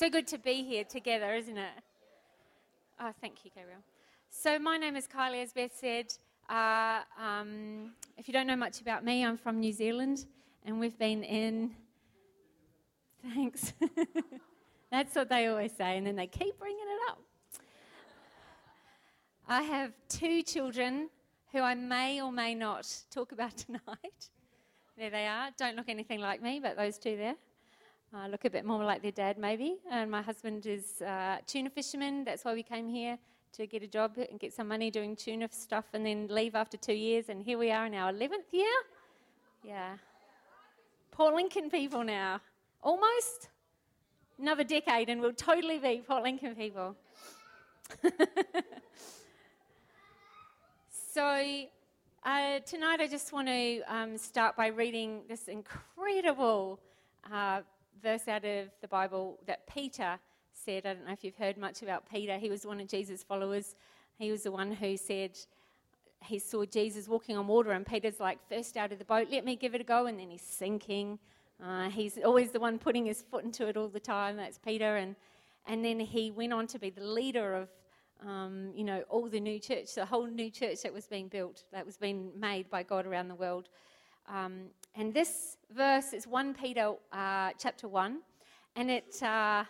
So good to be here together, isn't it? Oh, thank you, Gabriel. So, my name is Kylie, as Beth said. Uh, um, if you don't know much about me, I'm from New Zealand, and we've been in. Thanks. That's what they always say, and then they keep bringing it up. I have two children who I may or may not talk about tonight. There they are. Don't look anything like me, but those two there. Uh, look a bit more like their dad, maybe. And my husband is a tuna fisherman. That's why we came here to get a job and get some money doing tuna stuff and then leave after two years. And here we are in our 11th year. Yeah. Port Lincoln people now. Almost. Another decade, and we'll totally be Port Lincoln people. so, uh, tonight I just want to um, start by reading this incredible. Uh, verse out of the Bible that Peter said. I don't know if you've heard much about Peter. He was one of Jesus' followers. He was the one who said he saw Jesus walking on water, and Peter's like, first out of the boat, let me give it a go. And then he's sinking. Uh, he's always the one putting his foot into it all the time. That's Peter. And, and then he went on to be the leader of, um, you know, all the new church, the whole new church that was being built, that was being made by God around the world. Um, and this verse is 1 Peter uh, chapter 1, and it, uh,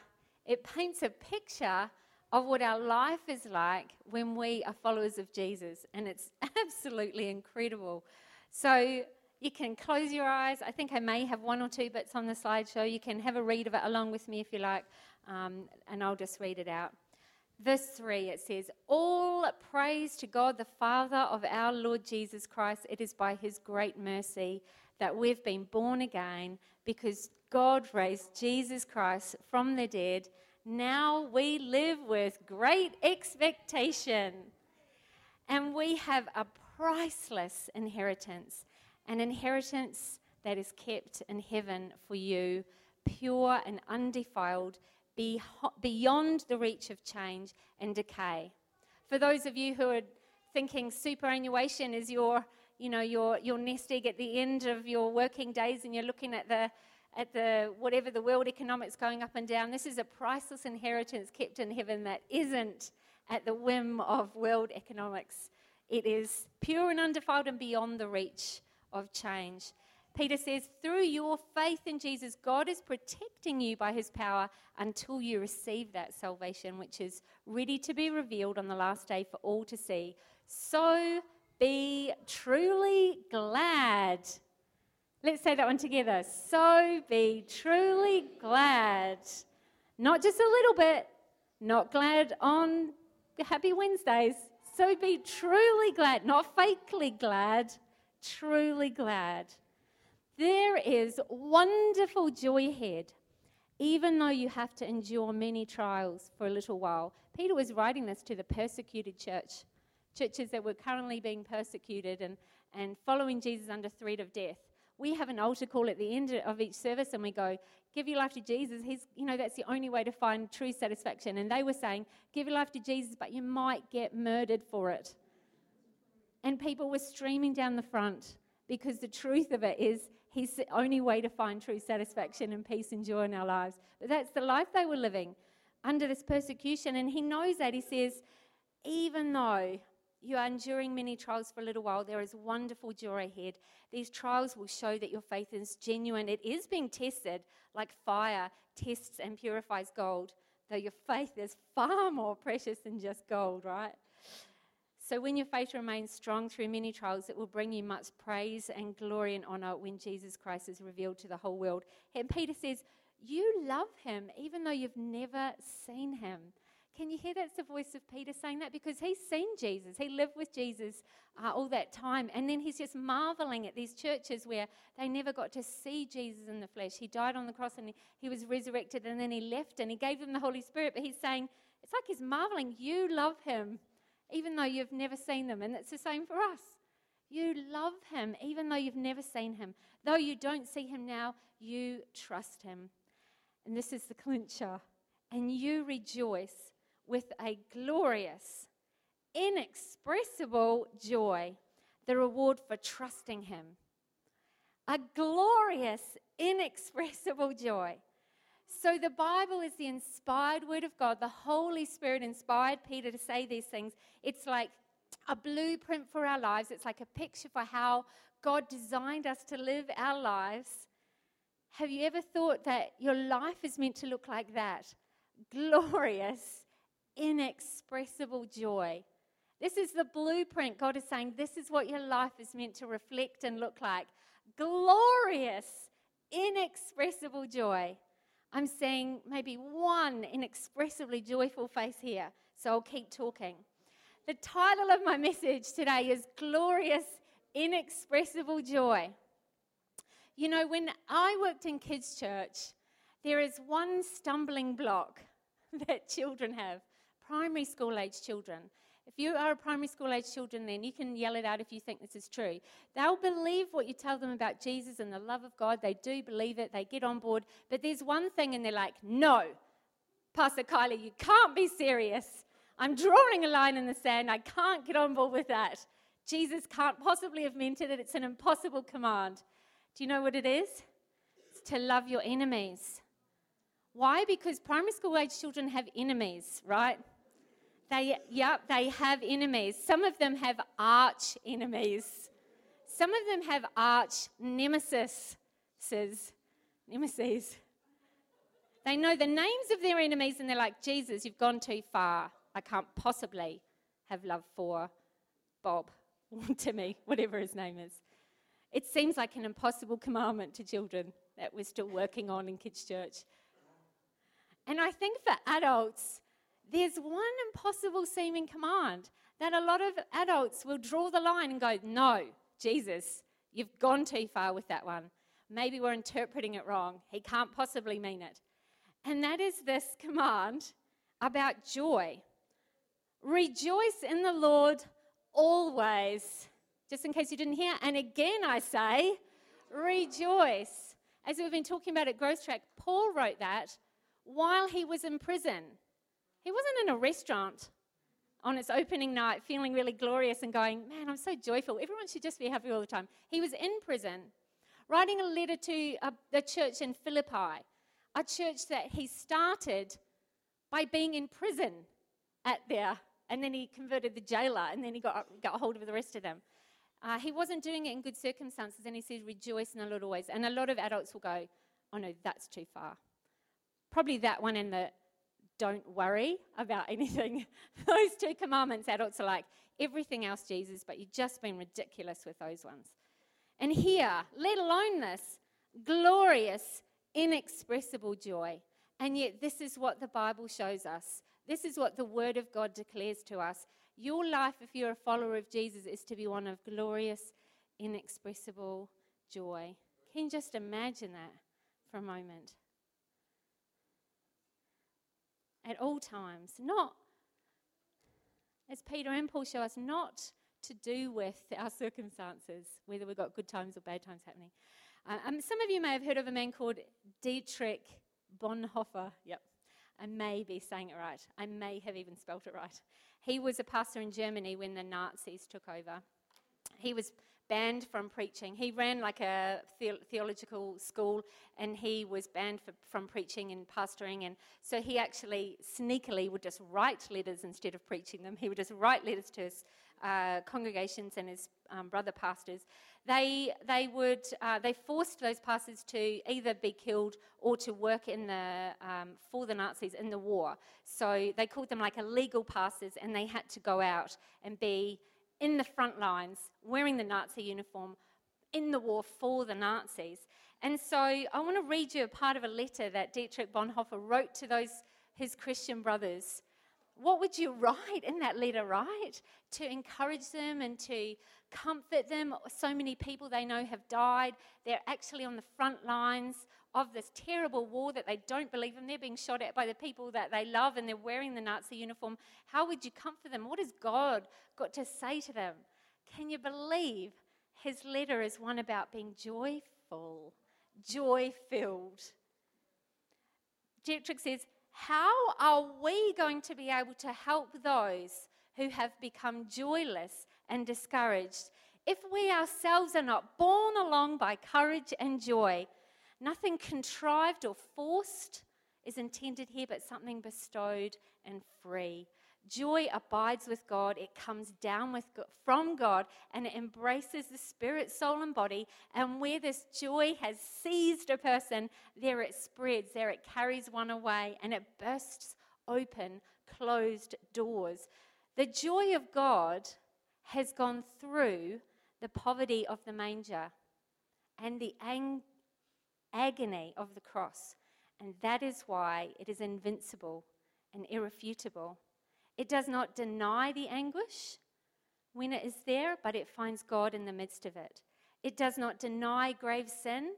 it paints a picture of what our life is like when we are followers of Jesus. And it's absolutely incredible. So you can close your eyes. I think I may have one or two bits on the slideshow. You can have a read of it along with me if you like, um, and I'll just read it out. Verse 3, it says, All praise to God, the Father of our Lord Jesus Christ. It is by his great mercy that we've been born again because God raised Jesus Christ from the dead. Now we live with great expectation. And we have a priceless inheritance, an inheritance that is kept in heaven for you, pure and undefiled, beyond the reach of change and decay. For those of you who are thinking superannuation is your you know, your, your nest egg at the end of your working days and you're looking at the, at the whatever the world economics going up and down. This is a priceless inheritance kept in heaven that isn't at the whim of world economics. It is pure and undefiled and beyond the reach of change. Peter says, through your faith in Jesus, God is protecting you by his power until you receive that salvation, which is ready to be revealed on the last day for all to see. So be truly glad. Let's say that one together. So be truly glad. Not just a little bit, not glad on Happy Wednesdays. So be truly glad, not fakely glad, truly glad. There is wonderful joy ahead, even though you have to endure many trials for a little while. Peter was writing this to the persecuted church churches that were currently being persecuted and, and following Jesus under threat of death. We have an altar call at the end of each service and we go, Give your life to Jesus. He's, you know, that's the only way to find true satisfaction. And they were saying, Give your life to Jesus, but you might get murdered for it. And people were streaming down the front because the truth of it is, He's the only way to find true satisfaction and peace and joy in our lives. But that's the life they were living under this persecution. And He knows that. He says, Even though you are enduring many trials for a little while. There is wonderful joy ahead. These trials will show that your faith is genuine. It is being tested like fire tests and purifies gold, though your faith is far more precious than just gold, right? So, when your faith remains strong through many trials, it will bring you much praise and glory and honor when Jesus Christ is revealed to the whole world. And Peter says, You love him even though you've never seen him. Can you hear that's the voice of Peter saying that? Because he's seen Jesus. He lived with Jesus uh, all that time. And then he's just marveling at these churches where they never got to see Jesus in the flesh. He died on the cross and he, he was resurrected and then he left and he gave them the Holy Spirit. But he's saying, it's like he's marveling. You love him even though you've never seen them. And it's the same for us. You love him even though you've never seen him. Though you don't see him now, you trust him. And this is the clincher. And you rejoice with a glorious, inexpressible joy, the reward for trusting Him. A glorious, inexpressible joy. So the Bible is the inspired word of God. The Holy Spirit inspired Peter to say these things. It's like a blueprint for our lives, it's like a picture for how God designed us to live our lives. Have you ever thought that your life is meant to look like that? Glorious, inexpressible joy. This is the blueprint. God is saying this is what your life is meant to reflect and look like. Glorious, inexpressible joy. I'm seeing maybe one inexpressibly joyful face here, so I'll keep talking. The title of my message today is Glorious, Inexpressible Joy. You know, when I worked in kids' church, there is one stumbling block that children have primary school age children. If you are a primary school age children, then you can yell it out if you think this is true. They'll believe what you tell them about Jesus and the love of God. They do believe it, they get on board. But there's one thing, and they're like, no, Pastor Kylie, you can't be serious. I'm drawing a line in the sand. I can't get on board with that. Jesus can't possibly have meant it. It's an impossible command. Do you know what it is? It's to love your enemies. Why? Because primary school age children have enemies, right? They, yep, they have enemies. Some of them have arch enemies. Some of them have arch nemesis. Nemesis. They know the names of their enemies and they're like, Jesus, you've gone too far. I can't possibly have love for Bob or Timmy, whatever his name is. It seems like an impossible commandment to children that we're still working on in kids' church. And I think for adults, there's one impossible seeming command that a lot of adults will draw the line and go, No, Jesus, you've gone too far with that one. Maybe we're interpreting it wrong. He can't possibly mean it. And that is this command about joy. Rejoice in the Lord always. Just in case you didn't hear. And again, I say, rejoice. As we've been talking about at Growth Track, Paul wrote that while he was in prison. He wasn't in a restaurant on its opening night feeling really glorious and going, Man, I'm so joyful. Everyone should just be happy all the time. He was in prison, writing a letter to a, the church in Philippi, a church that he started by being in prison at there. And then he converted the jailer, and then he got, got hold of the rest of them. Uh, he wasn't doing it in good circumstances, and he said, Rejoice in a lot of ways. And a lot of adults will go, Oh no, that's too far. Probably that one and the don't worry about anything. those two commandments, adults are like, everything else, Jesus, but you've just been ridiculous with those ones. And here, let alone this, glorious, inexpressible joy. And yet, this is what the Bible shows us. This is what the Word of God declares to us. Your life, if you're a follower of Jesus, is to be one of glorious, inexpressible joy. Can you just imagine that for a moment? At all times. Not, as Peter and Paul show us, not to do with our circumstances, whether we've got good times or bad times happening. Uh, um, some of you may have heard of a man called Dietrich Bonhoeffer. Yep. I may be saying it right. I may have even spelt it right. He was a pastor in Germany when the Nazis took over. He was banned from preaching. He ran like a the- theological school and he was banned for, from preaching and pastoring. And so he actually sneakily would just write letters instead of preaching them. He would just write letters to his uh, congregations and his um, brother pastors. They, they, would, uh, they forced those pastors to either be killed or to work in the, um, for the Nazis in the war. So they called them like illegal pastors and they had to go out and be in the front lines, wearing the Nazi uniform, in the war for the Nazis. And so I want to read you a part of a letter that Dietrich Bonhoeffer wrote to those his Christian brothers. What would you write in that letter, right? To encourage them and to comfort them. So many people they know have died. They're actually on the front lines of this terrible war that they don't believe in. They're being shot at by the people that they love and they're wearing the Nazi uniform. How would you comfort them? What has God got to say to them? Can you believe his letter is one about being joyful, joy filled? Dietrich says, How are we going to be able to help those who have become joyless and discouraged if we ourselves are not borne along by courage and joy? Nothing contrived or forced, is intended here, but something bestowed and free. Joy abides with God, it comes down with God, from God, and it embraces the spirit, soul, and body. And where this joy has seized a person, there it spreads, there it carries one away, and it bursts open closed doors. The joy of God has gone through the poverty of the manger and the ang- agony of the cross. And that is why it is invincible and irrefutable. It does not deny the anguish when it is there, but it finds God in the midst of it. It does not deny grave sin,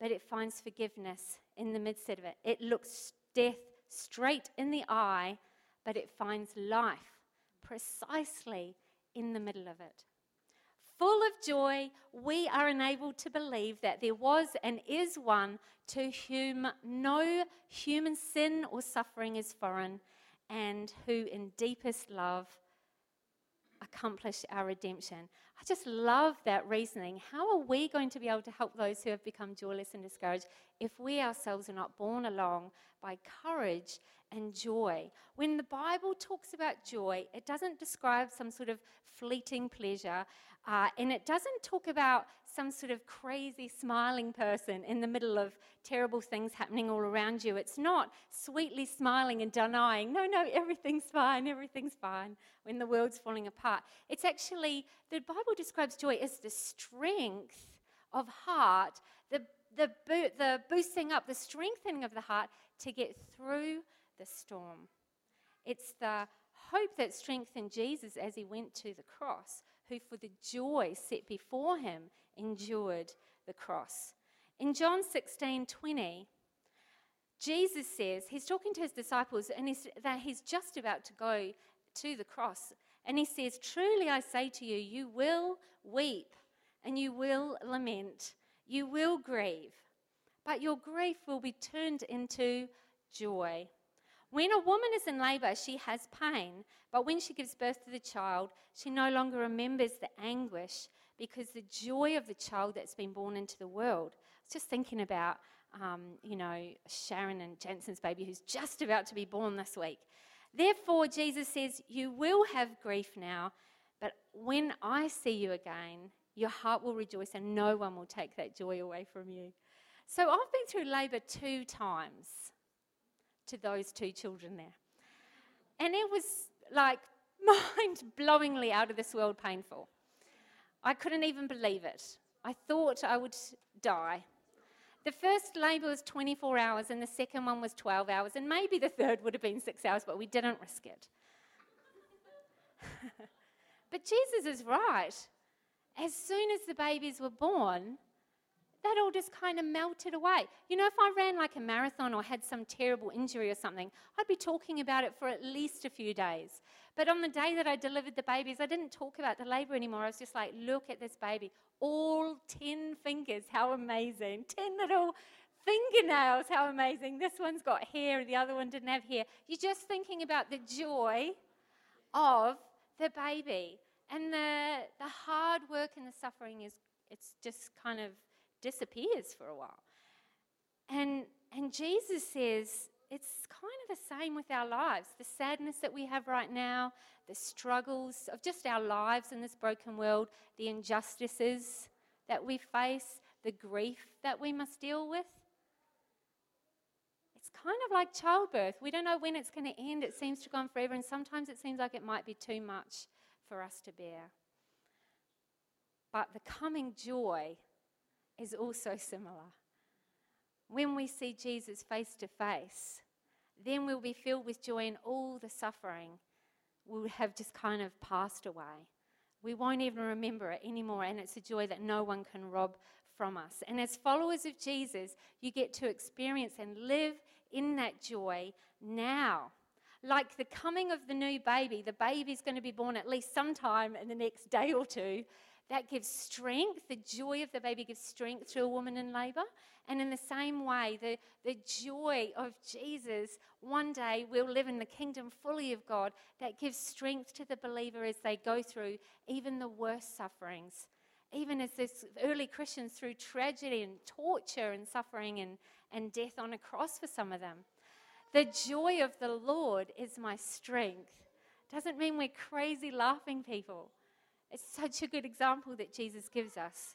but it finds forgiveness in the midst of it. It looks death straight in the eye, but it finds life precisely in the middle of it. Full of joy, we are enabled to believe that there was and is one to whom no human sin or suffering is foreign, and who in deepest love accomplish our redemption. I just love that reasoning. How are we going to be able to help those who have become joyless and discouraged if we ourselves are not borne along by courage and joy? When the Bible talks about joy, it doesn't describe some sort of fleeting pleasure, uh, and it doesn't talk about some sort of crazy smiling person in the middle of terrible things happening all around you. It's not sweetly smiling and denying, no, no, everything's fine, everything's fine when the world's falling apart. It's actually, the Bible describes joy as the strength of heart, the, the, the boosting up, the strengthening of the heart to get through the storm. It's the hope that strengthened Jesus as he went to the cross, who for the joy set before him endured the cross. In John 16 20, Jesus says, he's talking to his disciples, and he's, that he's just about to go to the cross. And he says, Truly I say to you, you will weep and you will lament, you will grieve, but your grief will be turned into joy. When a woman is in labor, she has pain, but when she gives birth to the child, she no longer remembers the anguish because the joy of the child that's been born into the world. I was just thinking about, um, you know, Sharon and Jensen's baby who's just about to be born this week. Therefore, Jesus says, You will have grief now, but when I see you again, your heart will rejoice and no one will take that joy away from you. So I've been through labour two times to those two children there. And it was like mind blowingly out of this world painful. I couldn't even believe it. I thought I would die. The first labour was 24 hours, and the second one was 12 hours, and maybe the third would have been six hours, but we didn't risk it. but Jesus is right. As soon as the babies were born, that all just kind of melted away. You know, if I ran like a marathon or had some terrible injury or something, I'd be talking about it for at least a few days. But on the day that I delivered the babies, I didn't talk about the labor anymore. I was just like, look at this baby. All 10 fingers, how amazing. 10 little fingernails, how amazing. This one's got hair, the other one didn't have hair. You're just thinking about the joy of the baby. And the, the hard work and the suffering is, it's just kind of disappears for a while. And, and Jesus says it's kind of the same with our lives. The sadness that we have right now, the struggles of just our lives in this broken world, the injustices that we face, the grief that we must deal with. It's kind of like childbirth. We don't know when it's going to end. It seems to go on forever, and sometimes it seems like it might be too much for us to bear. But the coming joy is also similar. When we see Jesus face to face, then we'll be filled with joy, and all the suffering will have just kind of passed away. We won't even remember it anymore, and it's a joy that no one can rob from us. And as followers of Jesus, you get to experience and live in that joy now. Like the coming of the new baby, the baby's going to be born at least sometime in the next day or two. That gives strength. The joy of the baby gives strength to a woman in labor. And in the same way, the, the joy of Jesus, one day we'll live in the kingdom fully of God, that gives strength to the believer as they go through even the worst sufferings. Even as this early Christians through tragedy and torture and suffering and, and death on a cross for some of them. The joy of the Lord is my strength. Doesn't mean we're crazy laughing people. It's such a good example that Jesus gives us.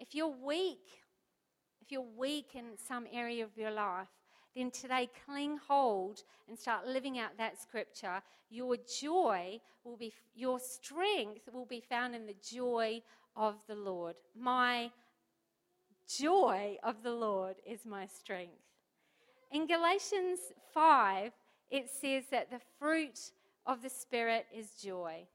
If you're weak, if you're weak in some area of your life, then today cling hold and start living out that scripture. Your joy will be, your strength will be found in the joy of the Lord. My joy of the Lord is my strength. In Galatians 5, it says that the fruit of the Spirit is joy.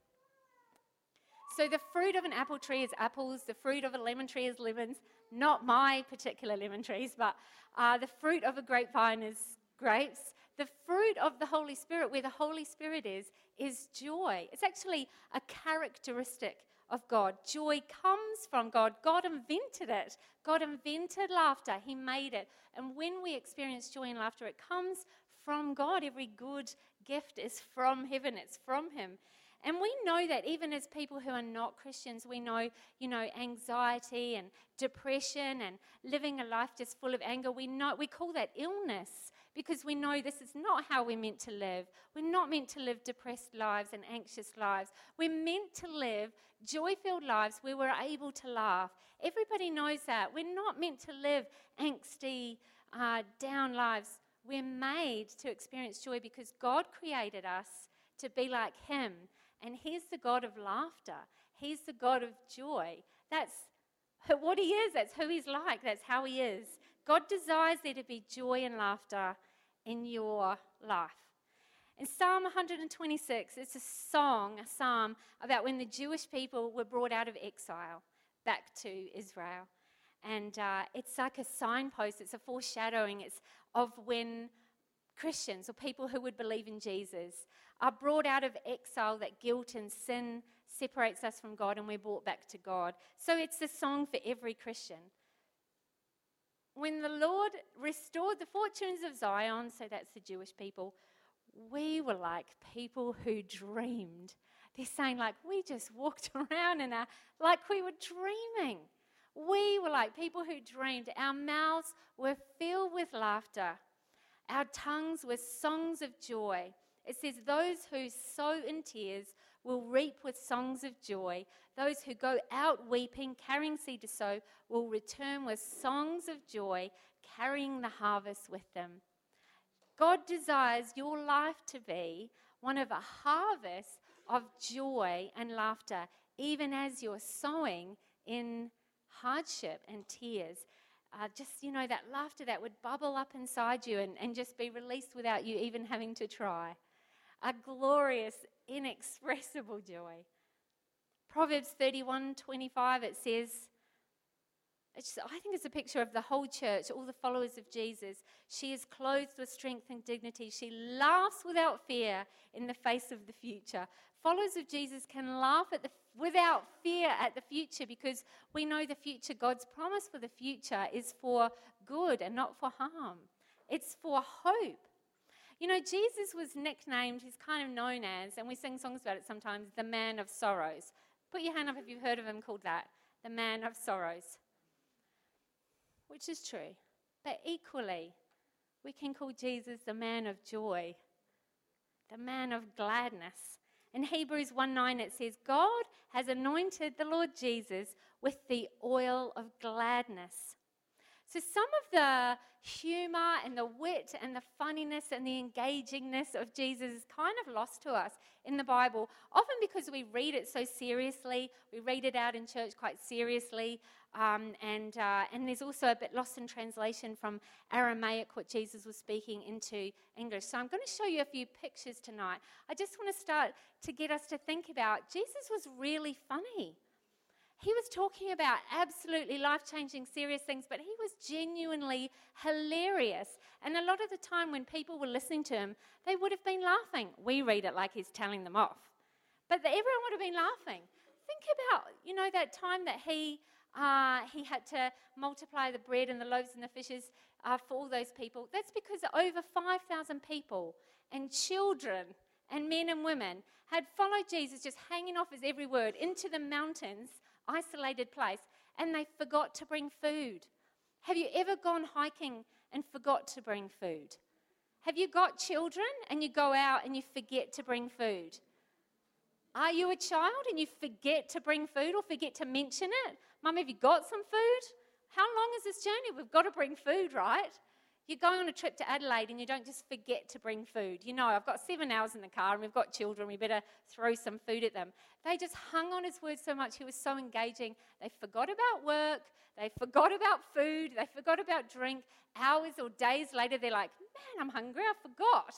So, the fruit of an apple tree is apples, the fruit of a lemon tree is lemons. Not my particular lemon trees, but uh, the fruit of a grapevine is grapes. The fruit of the Holy Spirit, where the Holy Spirit is, is joy. It's actually a characteristic of God. Joy comes from God. God invented it. God invented laughter. He made it. And when we experience joy and laughter, it comes from God. Every good gift is from heaven, it's from Him. And we know that even as people who are not Christians, we know, you know, anxiety and depression and living a life just full of anger. We know we call that illness because we know this is not how we're meant to live. We're not meant to live depressed lives and anxious lives. We're meant to live joy filled lives where we're able to laugh. Everybody knows that. We're not meant to live angsty, uh, down lives. We're made to experience joy because God created us to be like Him. And He's the God of laughter, He's the God of joy. That's what He is, that's who He's like, that's how He is. God desires there to be joy and laughter in your life. In Psalm 126, it's a song, a psalm about when the Jewish people were brought out of exile back to Israel. And uh, it's like a signpost, it's a foreshadowing it's of when Christians or people who would believe in Jesus are brought out of exile, that guilt and sin separates us from God, and we're brought back to God. So it's a song for every Christian. When the Lord restored the fortunes of Zion, so that's the Jewish people, we were like people who dreamed. They're saying, like, we just walked around and uh, like we were dreaming. We were like people who dreamed. Our mouths were filled with laughter, our tongues were songs of joy. It says, Those who sow in tears will reap with songs of joy. Those who go out weeping, carrying seed to sow, will return with songs of joy, carrying the harvest with them. God desires your life to be one of a harvest of joy and laughter, even as you're sowing in hardship and tears. Uh, just, you know, that laughter that would bubble up inside you and, and just be released without you even having to try. A glorious, inexpressible joy. Proverbs 31 25, it says, just, I think it's a picture of the whole church, all the followers of Jesus. She is clothed with strength and dignity. She laughs without fear in the face of the future. Followers of Jesus can laugh at the, without fear at the future because we know the future, God's promise for the future is for good and not for harm. It's for hope. You know, Jesus was nicknamed, he's kind of known as, and we sing songs about it sometimes, the man of sorrows. Put your hand up if you've heard of him called that, the man of sorrows which is true. But equally, we can call Jesus the man of joy, the man of gladness. In Hebrews 1 9, it says, God has anointed the Lord Jesus with the oil of gladness. So, some of the humor and the wit and the funniness and the engagingness of Jesus is kind of lost to us in the Bible, often because we read it so seriously. We read it out in church quite seriously. Um, and, uh, and there's also a bit lost in translation from Aramaic, what Jesus was speaking into English. So I'm going to show you a few pictures tonight. I just want to start to get us to think about Jesus was really funny. He was talking about absolutely life changing, serious things, but he was genuinely hilarious. And a lot of the time, when people were listening to him, they would have been laughing. We read it like he's telling them off, but everyone would have been laughing. Think about, you know, that time that he uh, he had to multiply the bread and the loaves and the fishes uh, for all those people. That's because over 5,000 people and children and men and women had followed Jesus, just hanging off his every word, into the mountains, isolated place, and they forgot to bring food. Have you ever gone hiking and forgot to bring food? Have you got children and you go out and you forget to bring food? Are you a child and you forget to bring food or forget to mention it? Mum, have you got some food? How long is this journey? We've got to bring food, right? You're going on a trip to Adelaide and you don't just forget to bring food. You know, I've got seven hours in the car and we've got children, we better throw some food at them. They just hung on his words so much, he was so engaging. They forgot about work, they forgot about food, they forgot about drink. Hours or days later, they're like, Man, I'm hungry, I forgot.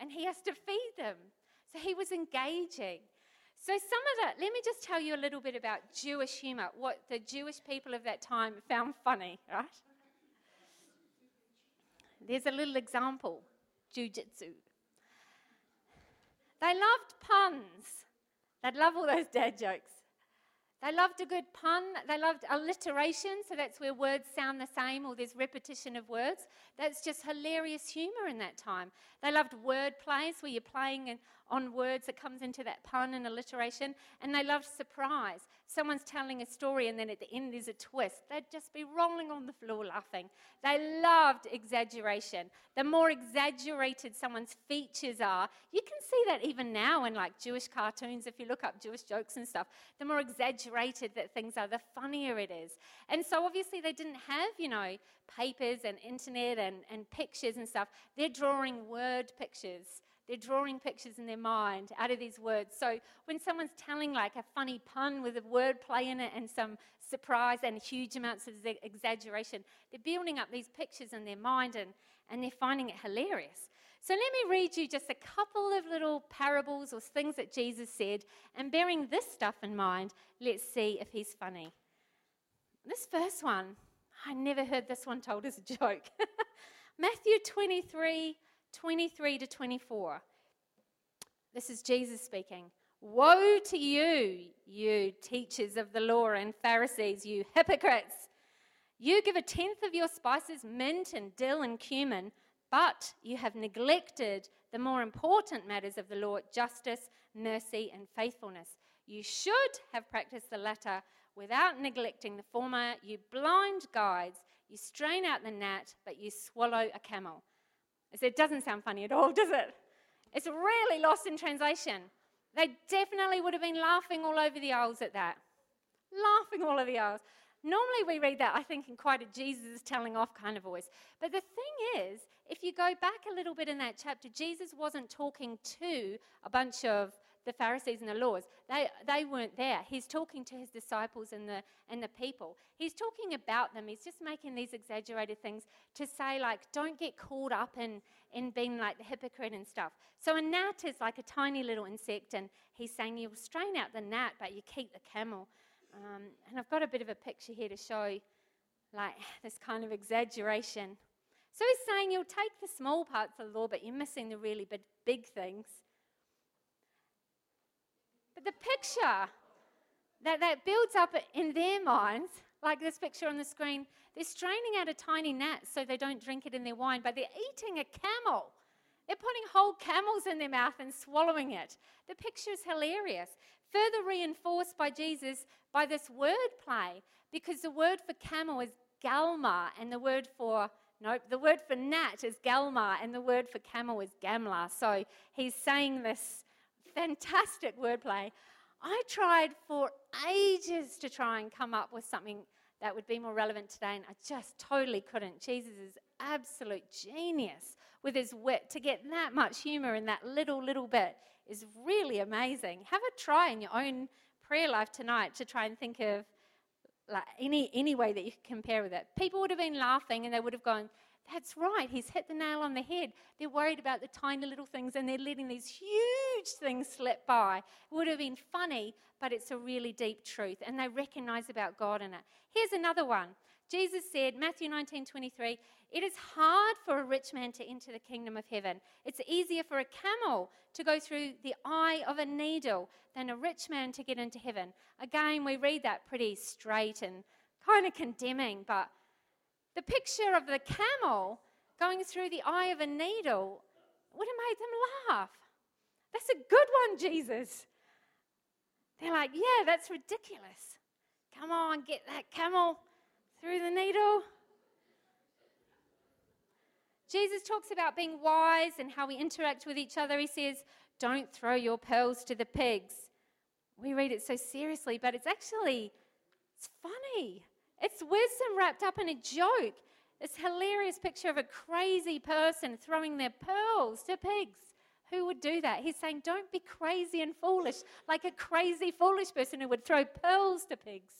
And he has to feed them. So he was engaging. So, some of that, let me just tell you a little bit about Jewish humor, what the Jewish people of that time found funny, right? There's a little example jujitsu. They loved puns. They'd love all those dad jokes. They loved a good pun. They loved alliteration, so that's where words sound the same or there's repetition of words. That's just hilarious humor in that time. They loved word plays where you're playing on words that comes into that pun and alliteration. And they loved surprise. Someone's telling a story and then at the end there's a twist. They'd just be rolling on the floor laughing. They loved exaggeration. The more exaggerated someone's features are, you can see that even now in like Jewish cartoons, if you look up Jewish jokes and stuff, the more exaggerated that things are, the funnier it is. And so obviously they didn't have, you know, papers and internet and, and pictures and stuff. They're drawing word pictures they're drawing pictures in their mind out of these words. So when someone's telling like a funny pun with a word play in it and some surprise and huge amounts of exaggeration, they're building up these pictures in their mind and, and they're finding it hilarious. So let me read you just a couple of little parables or things that Jesus said, and bearing this stuff in mind, let's see if he's funny. This first one, I never heard this one told as a joke. Matthew 23 23 to 24. This is Jesus speaking. Woe to you, you teachers of the law and Pharisees, you hypocrites! You give a tenth of your spices, mint and dill and cumin, but you have neglected the more important matters of the law justice, mercy, and faithfulness. You should have practiced the latter without neglecting the former. You blind guides, you strain out the gnat, but you swallow a camel. It doesn't sound funny at all, does it? It's really lost in translation. They definitely would have been laughing all over the aisles at that. Laughing all over the aisles. Normally, we read that, I think, in quite a Jesus telling off kind of voice. But the thing is, if you go back a little bit in that chapter, Jesus wasn't talking to a bunch of the Pharisees and the laws. They, they weren't there. He's talking to his disciples and the, and the people. He's talking about them. He's just making these exaggerated things to say, like, don't get caught up in, in being like the hypocrite and stuff. So a gnat is like a tiny little insect, and he's saying you'll strain out the gnat, but you keep the camel. Um, and I've got a bit of a picture here to show, like, this kind of exaggeration. So he's saying you'll take the small parts of the law, but you're missing the really big, big things. The picture that, that builds up in their minds, like this picture on the screen, they're straining out a tiny gnat so they don't drink it in their wine, but they're eating a camel. They're putting whole camels in their mouth and swallowing it. The picture is hilarious. Further reinforced by Jesus by this word play, because the word for camel is galma, and the word for Nope, the word for gnat is galma, and the word for camel is gamla. So he's saying this fantastic wordplay. I tried for ages to try and come up with something that would be more relevant today, and I just totally couldn't. Jesus is absolute genius with his wit. To get that much humor in that little, little bit is really amazing. Have a try in your own prayer life tonight to try and think of like any, any way that you can compare with it. People would have been laughing and they would have gone, that's right, he's hit the nail on the head. They're worried about the tiny little things and they're letting these huge things slip by. It would have been funny, but it's a really deep truth, and they recognize about God in it. Here's another one. Jesus said, Matthew 19 23, it is hard for a rich man to enter the kingdom of heaven. It's easier for a camel to go through the eye of a needle than a rich man to get into heaven. Again, we read that pretty straight and kind of condemning, but the picture of the camel going through the eye of a needle would have made them laugh. That's a good one, Jesus. They're like, yeah, that's ridiculous. Come on, get that camel through the needle. Jesus talks about being wise and how we interact with each other. He says, Don't throw your pearls to the pigs. We read it so seriously, but it's actually it's funny. It's wisdom wrapped up in a joke. This hilarious picture of a crazy person throwing their pearls to pigs. Who would do that? He's saying, Don't be crazy and foolish, like a crazy, foolish person who would throw pearls to pigs.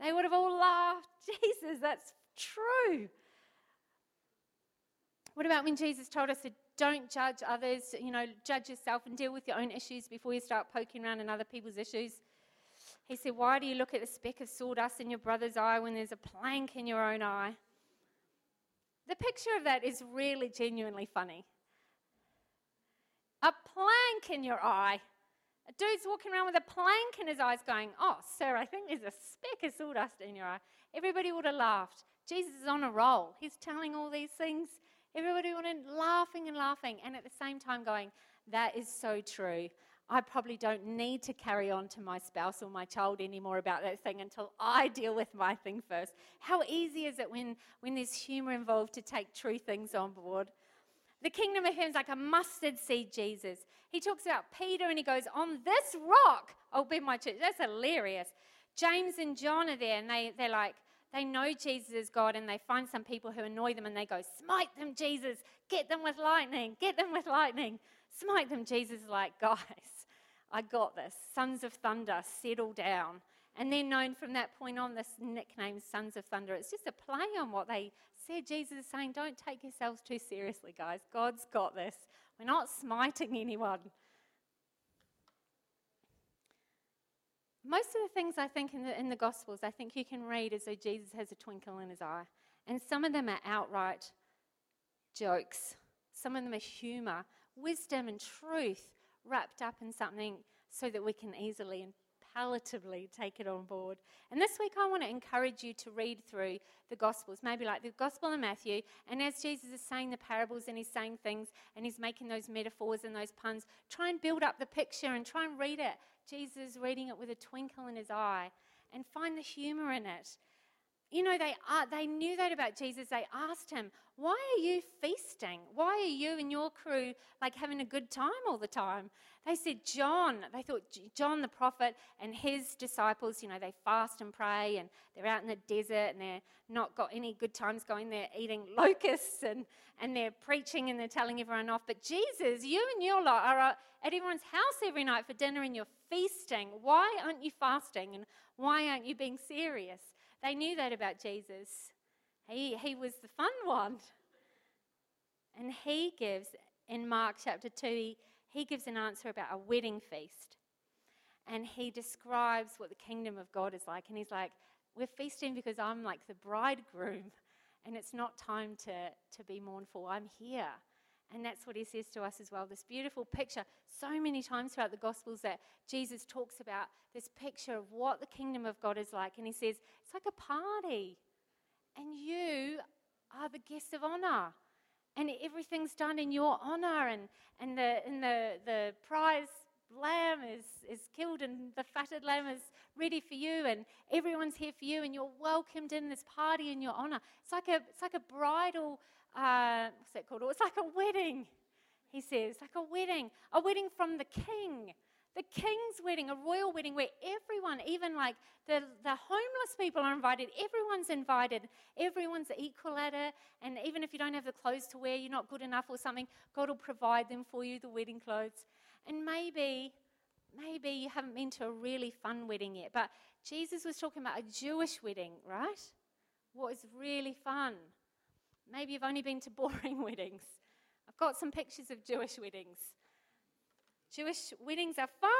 They would have all laughed. Jesus, that's true. What about when Jesus told us to don't judge others, you know, judge yourself and deal with your own issues before you start poking around in other people's issues? He said, Why do you look at the speck of sawdust in your brother's eye when there's a plank in your own eye? The picture of that is really genuinely funny. A plank in your eye. A dude's walking around with a plank in his eyes going, Oh, sir, I think there's a speck of sawdust in your eye. Everybody would have laughed. Jesus is on a roll. He's telling all these things. Everybody have laughing and laughing, and at the same time going, That is so true. I probably don't need to carry on to my spouse or my child anymore about that thing until I deal with my thing first. How easy is it when, when there's humor involved to take true things on board? The kingdom of heaven is like a mustard seed, Jesus. He talks about Peter and he goes, On this rock, I'll be my church. That's hilarious. James and John are there and they, they're like, they know Jesus is God and they find some people who annoy them and they go, Smite them, Jesus. Get them with lightning. Get them with lightning. Smite them. Jesus like, Guys, I got this. Sons of Thunder, settle down. And they're known from that point on, this nickname, Sons of Thunder. It's just a play on what they said. Jesus is saying, Don't take yourselves too seriously, guys. God's got this. We're not smiting anyone. Most of the things I think in the, in the Gospels, I think you can read as though Jesus has a twinkle in his eye. And some of them are outright jokes, some of them are humor, wisdom, and truth wrapped up in something so that we can easily and palatably take it on board. And this week, I want to encourage you to read through the Gospels, maybe like the Gospel of Matthew. And as Jesus is saying the parables and he's saying things and he's making those metaphors and those puns, try and build up the picture and try and read it. Jesus reading it with a twinkle in his eye and find the humor in it you know, they, uh, they knew that about Jesus. They asked him, Why are you feasting? Why are you and your crew like having a good time all the time? They said, John. They thought John the prophet and his disciples, you know, they fast and pray and they're out in the desert and they're not got any good times going. They're eating locusts and, and they're preaching and they're telling everyone off. But Jesus, you and your lot are at everyone's house every night for dinner and you're feasting. Why aren't you fasting? And why aren't you being serious? They knew that about Jesus. He, he was the fun one. And he gives, in Mark chapter 2, he, he gives an answer about a wedding feast. And he describes what the kingdom of God is like. And he's like, We're feasting because I'm like the bridegroom, and it's not time to, to be mournful. I'm here. And that's what he says to us as well. This beautiful picture, so many times throughout the Gospels, that Jesus talks about this picture of what the kingdom of God is like. And he says, it's like a party. And you are the guest of honor. And everything's done in your honor. And, and, the, and the, the prize lamb is, is killed and the fatted lamb is ready for you and everyone's here for you and you're welcomed in this party in your honor. It's like a, it's like a bridal uh, what's that called? It's like a wedding, he says, like a wedding, a wedding from the king. The king's wedding, a royal wedding where everyone, even like the, the homeless people, are invited. Everyone's invited. Everyone's equal at it. And even if you don't have the clothes to wear, you're not good enough or something, God will provide them for you, the wedding clothes. And maybe, maybe you haven't been to a really fun wedding yet, but Jesus was talking about a Jewish wedding, right? What is really fun? Maybe you've only been to boring weddings. I've got some pictures of Jewish weddings. Jewish weddings are fun.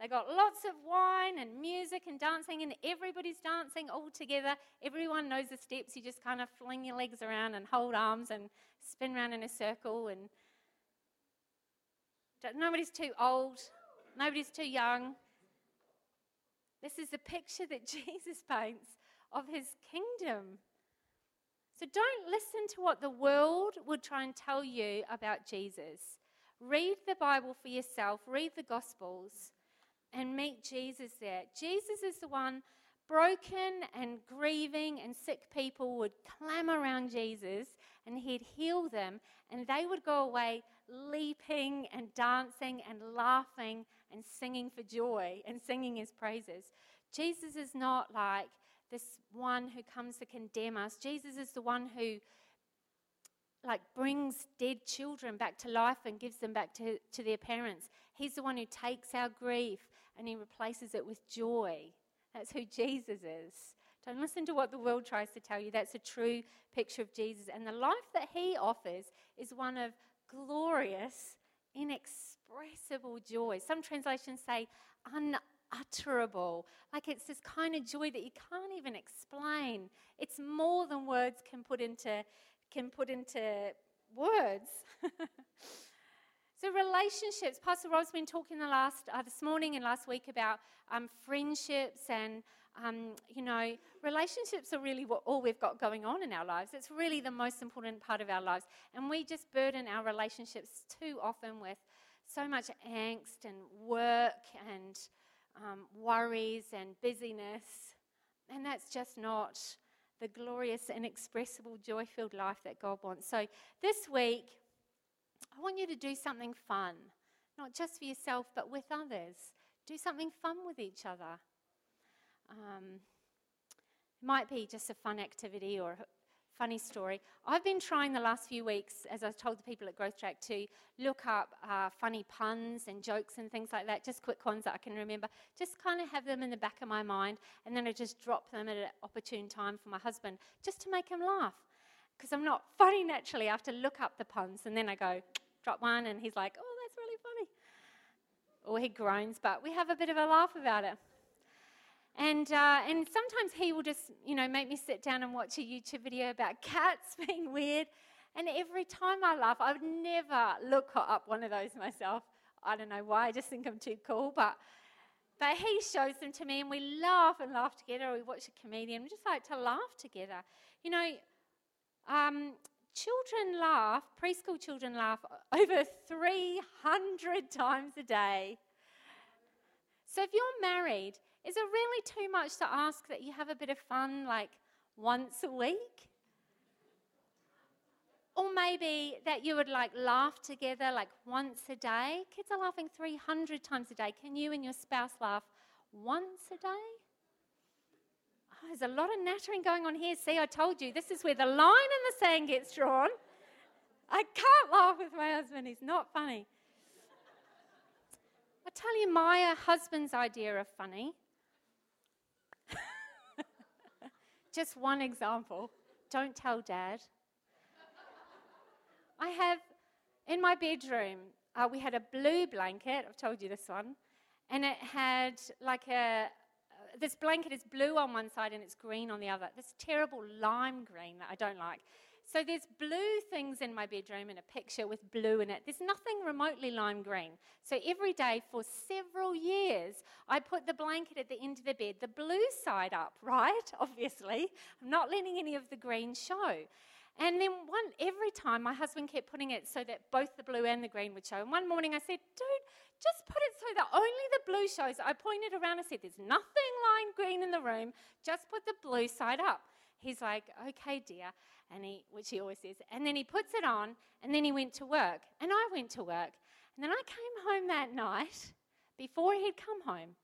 They got lots of wine and music and dancing, and everybody's dancing all together. Everyone knows the steps. You just kind of fling your legs around and hold arms and spin around in a circle. And nobody's too old, nobody's too young. This is the picture that Jesus paints of his kingdom. So don't listen to what the world would try and tell you about Jesus. Read the Bible for yourself, read the Gospels, and meet Jesus there. Jesus is the one broken and grieving and sick people would clam around Jesus and he'd heal them, and they would go away leaping and dancing and laughing and singing for joy and singing his praises. Jesus is not like this one who comes to condemn us. Jesus is the one who like brings dead children back to life and gives them back to, to their parents. He's the one who takes our grief and he replaces it with joy. That's who Jesus is. Don't listen to what the world tries to tell you. That's a true picture of Jesus. And the life that he offers is one of glorious, inexpressible joy. Some translations say unutterable. Like it's this kind of joy that you can't even explain. It's more than words can put into can put into words. so relationships. Pastor Rob's been talking the last uh, this morning and last week about um, friendships and um, you know relationships are really what all we've got going on in our lives. It's really the most important part of our lives, and we just burden our relationships too often with so much angst and work and um, worries and busyness, and that's just not the glorious, inexpressible, joy filled life that God wants. So this week, I want you to do something fun, not just for yourself, but with others. Do something fun with each other. Um, it might be just a fun activity or funny story. I've been trying the last few weeks, as I told the people at Growth Track, to look up uh, funny puns and jokes and things like that, just quick ones that I can remember. Just kind of have them in the back of my mind, and then I just drop them at an opportune time for my husband, just to make him laugh. Because I'm not funny naturally. I have to look up the puns, and then I go, drop one, and he's like, oh, that's really funny. Or he groans, but we have a bit of a laugh about it. And, uh, and sometimes he will just, you know, make me sit down and watch a YouTube video about cats being weird. And every time I laugh, I would never look up one of those myself. I don't know why, I just think I'm too cool. But, but he shows them to me, and we laugh and laugh together. We watch a comedian. We just like to laugh together. You know, um, children laugh, preschool children laugh over 300 times a day. So if you're married, is it really too much to ask that you have a bit of fun like once a week? Or maybe that you would like laugh together like once a day. Kids are laughing 300 times a day. Can you and your spouse laugh once a day? Oh, there's a lot of nattering going on here. See, I told you, this is where the line in the sand gets drawn. I can't laugh with my husband, he's not funny. I tell you my husband's idea of funny. Just one example. Don't tell dad. I have in my bedroom, uh, we had a blue blanket. I've told you this one. And it had like a, this blanket is blue on one side and it's green on the other. This terrible lime green that I don't like. So there's blue things in my bedroom and a picture with blue in it. There's nothing remotely lime green. So every day for several years, I put the blanket at the end of the bed, the blue side up, right? Obviously. I'm not letting any of the green show. And then one every time my husband kept putting it so that both the blue and the green would show. And one morning I said, dude, just put it so that only the blue shows. I pointed around and said, there's nothing lime green in the room. Just put the blue side up. He's like, okay, dear and he, which he always says. And then he puts it on, and then he went to work. And I went to work. And then I came home that night before he'd come home,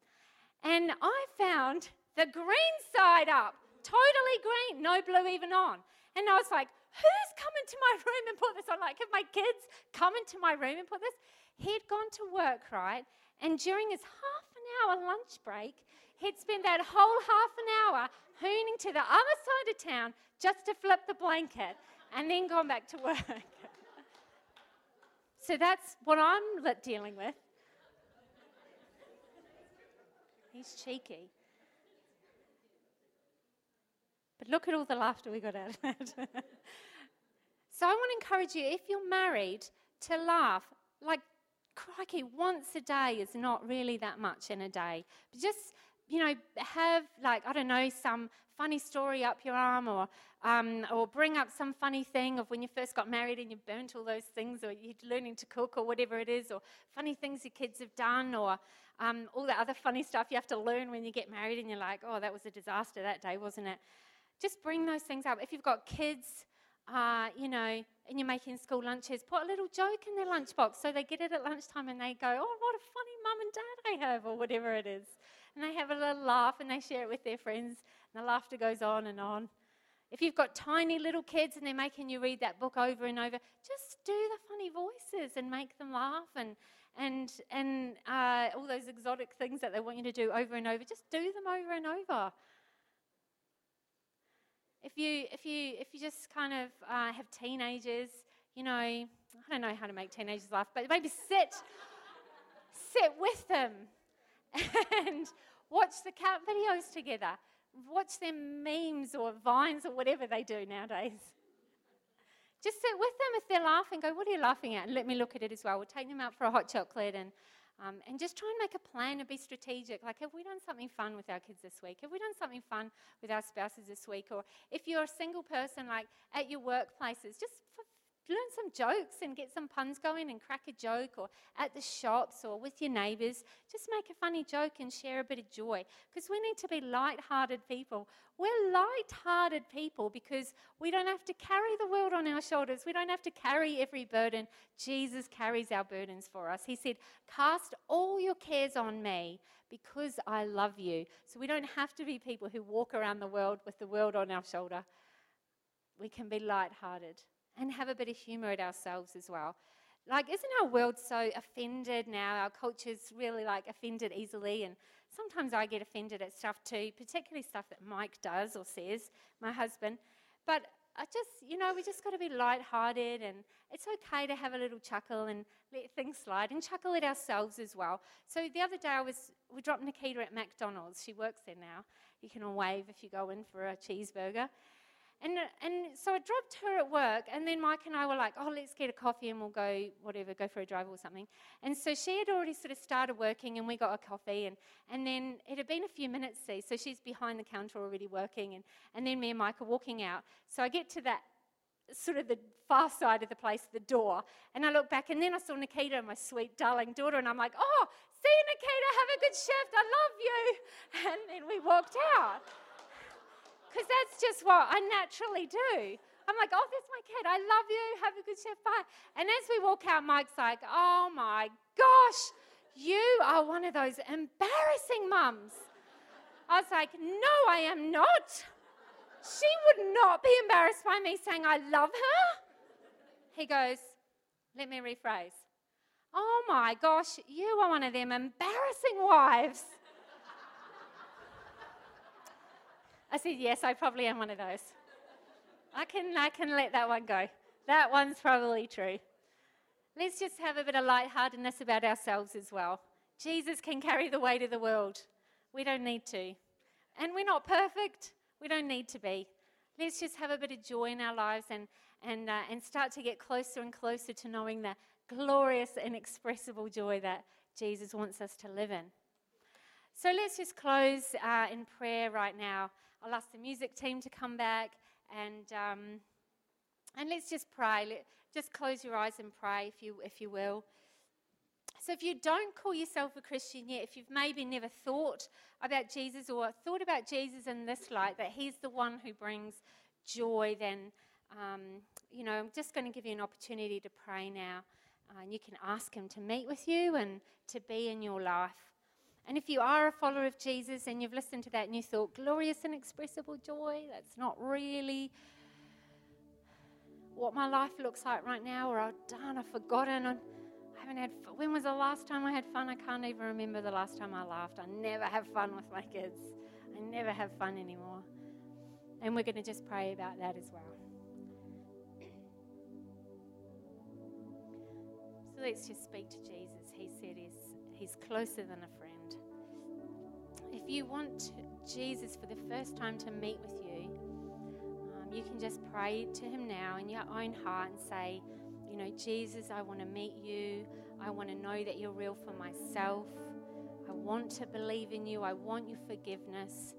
and I found the green side up, totally green, no blue even on. And I was like, who's come into my room and put this on? Like, have my kids come into my room and put this? He'd gone to work, right? And during his half an hour lunch break, he'd spent that whole half an hour hooning to the other side of town just to flip the blanket and then gone back to work. so that's what I'm dealing with. He's cheeky. But look at all the laughter we got out of that. so I want to encourage you if you're married to laugh. Like, crikey, once a day is not really that much in a day. But just you know, have like, I don't know, some funny story up your arm or, um, or bring up some funny thing of when you first got married and you burnt all those things or you're learning to cook or whatever it is or funny things your kids have done or um, all the other funny stuff you have to learn when you get married and you're like, oh, that was a disaster that day, wasn't it? Just bring those things up. If you've got kids, uh, you know, and you're making school lunches, put a little joke in their lunchbox so they get it at lunchtime and they go, oh, what a funny mum and dad I have, or whatever it is. And they have a little laugh and they share it with their friends, and the laughter goes on and on. If you've got tiny little kids and they're making you read that book over and over, just do the funny voices and make them laugh and, and, and uh, all those exotic things that they want you to do over and over. Just do them over and over. If you, if you, if you just kind of uh, have teenagers, you know, I don't know how to make teenagers laugh, but maybe sit, sit with them and watch the cat videos together. Watch their memes or vines or whatever they do nowadays. Just sit with them if they're laughing. Go, what are you laughing at? And let me look at it as well. We'll take them out for a hot chocolate and, um, and just try and make a plan and be strategic. Like, have we done something fun with our kids this week? Have we done something fun with our spouses this week? Or if you're a single person, like at your workplaces, just for learn some jokes and get some puns going and crack a joke or at the shops or with your neighbors. Just make a funny joke and share a bit of joy because we need to be light-hearted people. We're light-hearted people because we don't have to carry the world on our shoulders. We don't have to carry every burden. Jesus carries our burdens for us. He said, "Cast all your cares on me because I love you." So we don't have to be people who walk around the world with the world on our shoulder. We can be light-hearted and have a bit of humor at ourselves as well. Like, isn't our world so offended now? Our culture's really like offended easily, and sometimes I get offended at stuff too, particularly stuff that Mike does or says, my husband. But I just, you know, we just got to be light-hearted, and it's okay to have a little chuckle and let things slide, and chuckle at ourselves as well. So the other day, I was we dropped Nikita at McDonald's. She works there now. You can all wave if you go in for a cheeseburger. And, uh, and so I dropped her at work, and then Mike and I were like, oh, let's get a coffee and we'll go, whatever, go for a drive or something. And so she had already sort of started working, and we got a coffee. And, and then it had been a few minutes, see, so she's behind the counter already working. And, and then me and Mike are walking out. So I get to that sort of the far side of the place, the door, and I look back, and then I saw Nikita, my sweet, darling daughter, and I'm like, oh, see you, Nikita, have a good shift, I love you. And then we walked out because that's just what I naturally do. I'm like, oh, that's my kid. I love you. Have a good shift. Bye. And as we walk out, Mike's like, oh my gosh, you are one of those embarrassing mums. I was like, no, I am not. She would not be embarrassed by me saying I love her. He goes, let me rephrase. Oh my gosh, you are one of them embarrassing wives. I said, Yes, I probably am one of those. I can, I can let that one go. That one's probably true. Let's just have a bit of lightheartedness about ourselves as well. Jesus can carry the weight of the world. We don't need to. And we're not perfect. We don't need to be. Let's just have a bit of joy in our lives and, and, uh, and start to get closer and closer to knowing the glorious, inexpressible joy that Jesus wants us to live in. So let's just close uh, in prayer right now. I'll ask the music team to come back and, um, and let's just pray. Let, just close your eyes and pray if you, if you will. So, if you don't call yourself a Christian yet, if you've maybe never thought about Jesus or thought about Jesus in this light, that He's the one who brings joy, then, um, you know, I'm just going to give you an opportunity to pray now. Uh, and you can ask Him to meet with you and to be in your life. And if you are a follower of Jesus and you've listened to that and you thought, glorious inexpressible joy, that's not really what my life looks like right now, or I've done, I've forgotten, I haven't had, fun. when was the last time I had fun? I can't even remember the last time I laughed. I never have fun with my kids. I never have fun anymore. And we're going to just pray about that as well. So let's just speak to Jesus. He said he's, he's closer than a friend if you want Jesus for the first time to meet with you, um, you can just pray to Him now in your own heart and say, you know, Jesus, I want to meet you. I want to know that you're real for myself. I want to believe in you. I want your forgiveness.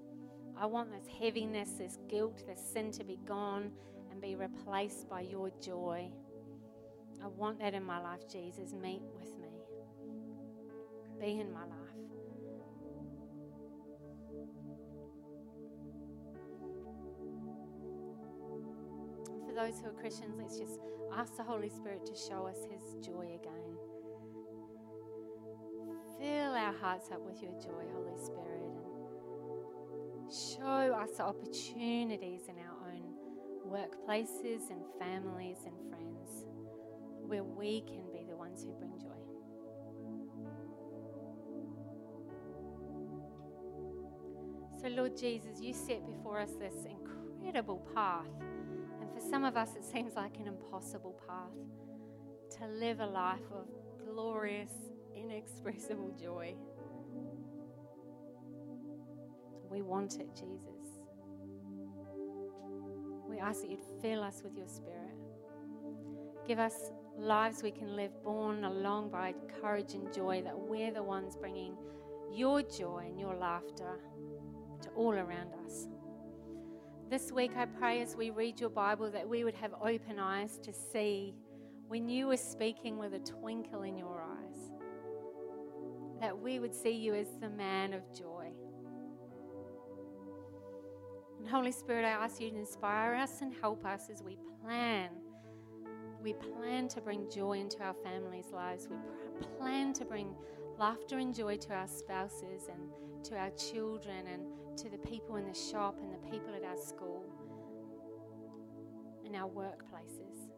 I want this heaviness, this guilt, this sin to be gone and be replaced by your joy. I want that in my life, Jesus. Meet with me. Be in my life. Those who are Christians, let's just ask the Holy Spirit to show us His joy again. Fill our hearts up with your joy, Holy Spirit, and show us the opportunities in our own workplaces and families and friends where we can be the ones who bring joy. So, Lord Jesus, you set before us this incredible path. And for some of us, it seems like an impossible path to live a life of glorious, inexpressible joy. We want it, Jesus. We ask that you'd fill us with your spirit. Give us lives we can live borne along by courage and joy, that we're the ones bringing your joy and your laughter to all around us. This week, I pray as we read your Bible that we would have open eyes to see when you were speaking with a twinkle in your eyes, that we would see you as the man of joy. And Holy Spirit, I ask you to inspire us and help us as we plan we plan to bring joy into our families' lives. We plan to bring laughter and joy to our spouses and to our children and to the people in the shop and the people at our school and our workplaces.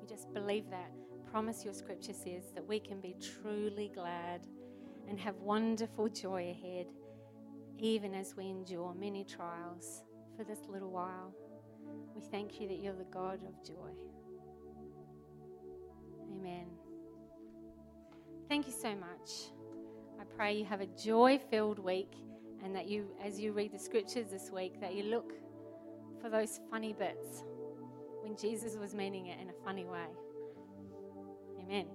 We just believe that. Promise your scripture says that we can be truly glad and have wonderful joy ahead even as we endure many trials for this little while. We thank you that you're the God of joy. Amen. Thank you so much. I pray you have a joy filled week and that you, as you read the scriptures this week, that you look for those funny bits when Jesus was meaning it in a funny way. Amen.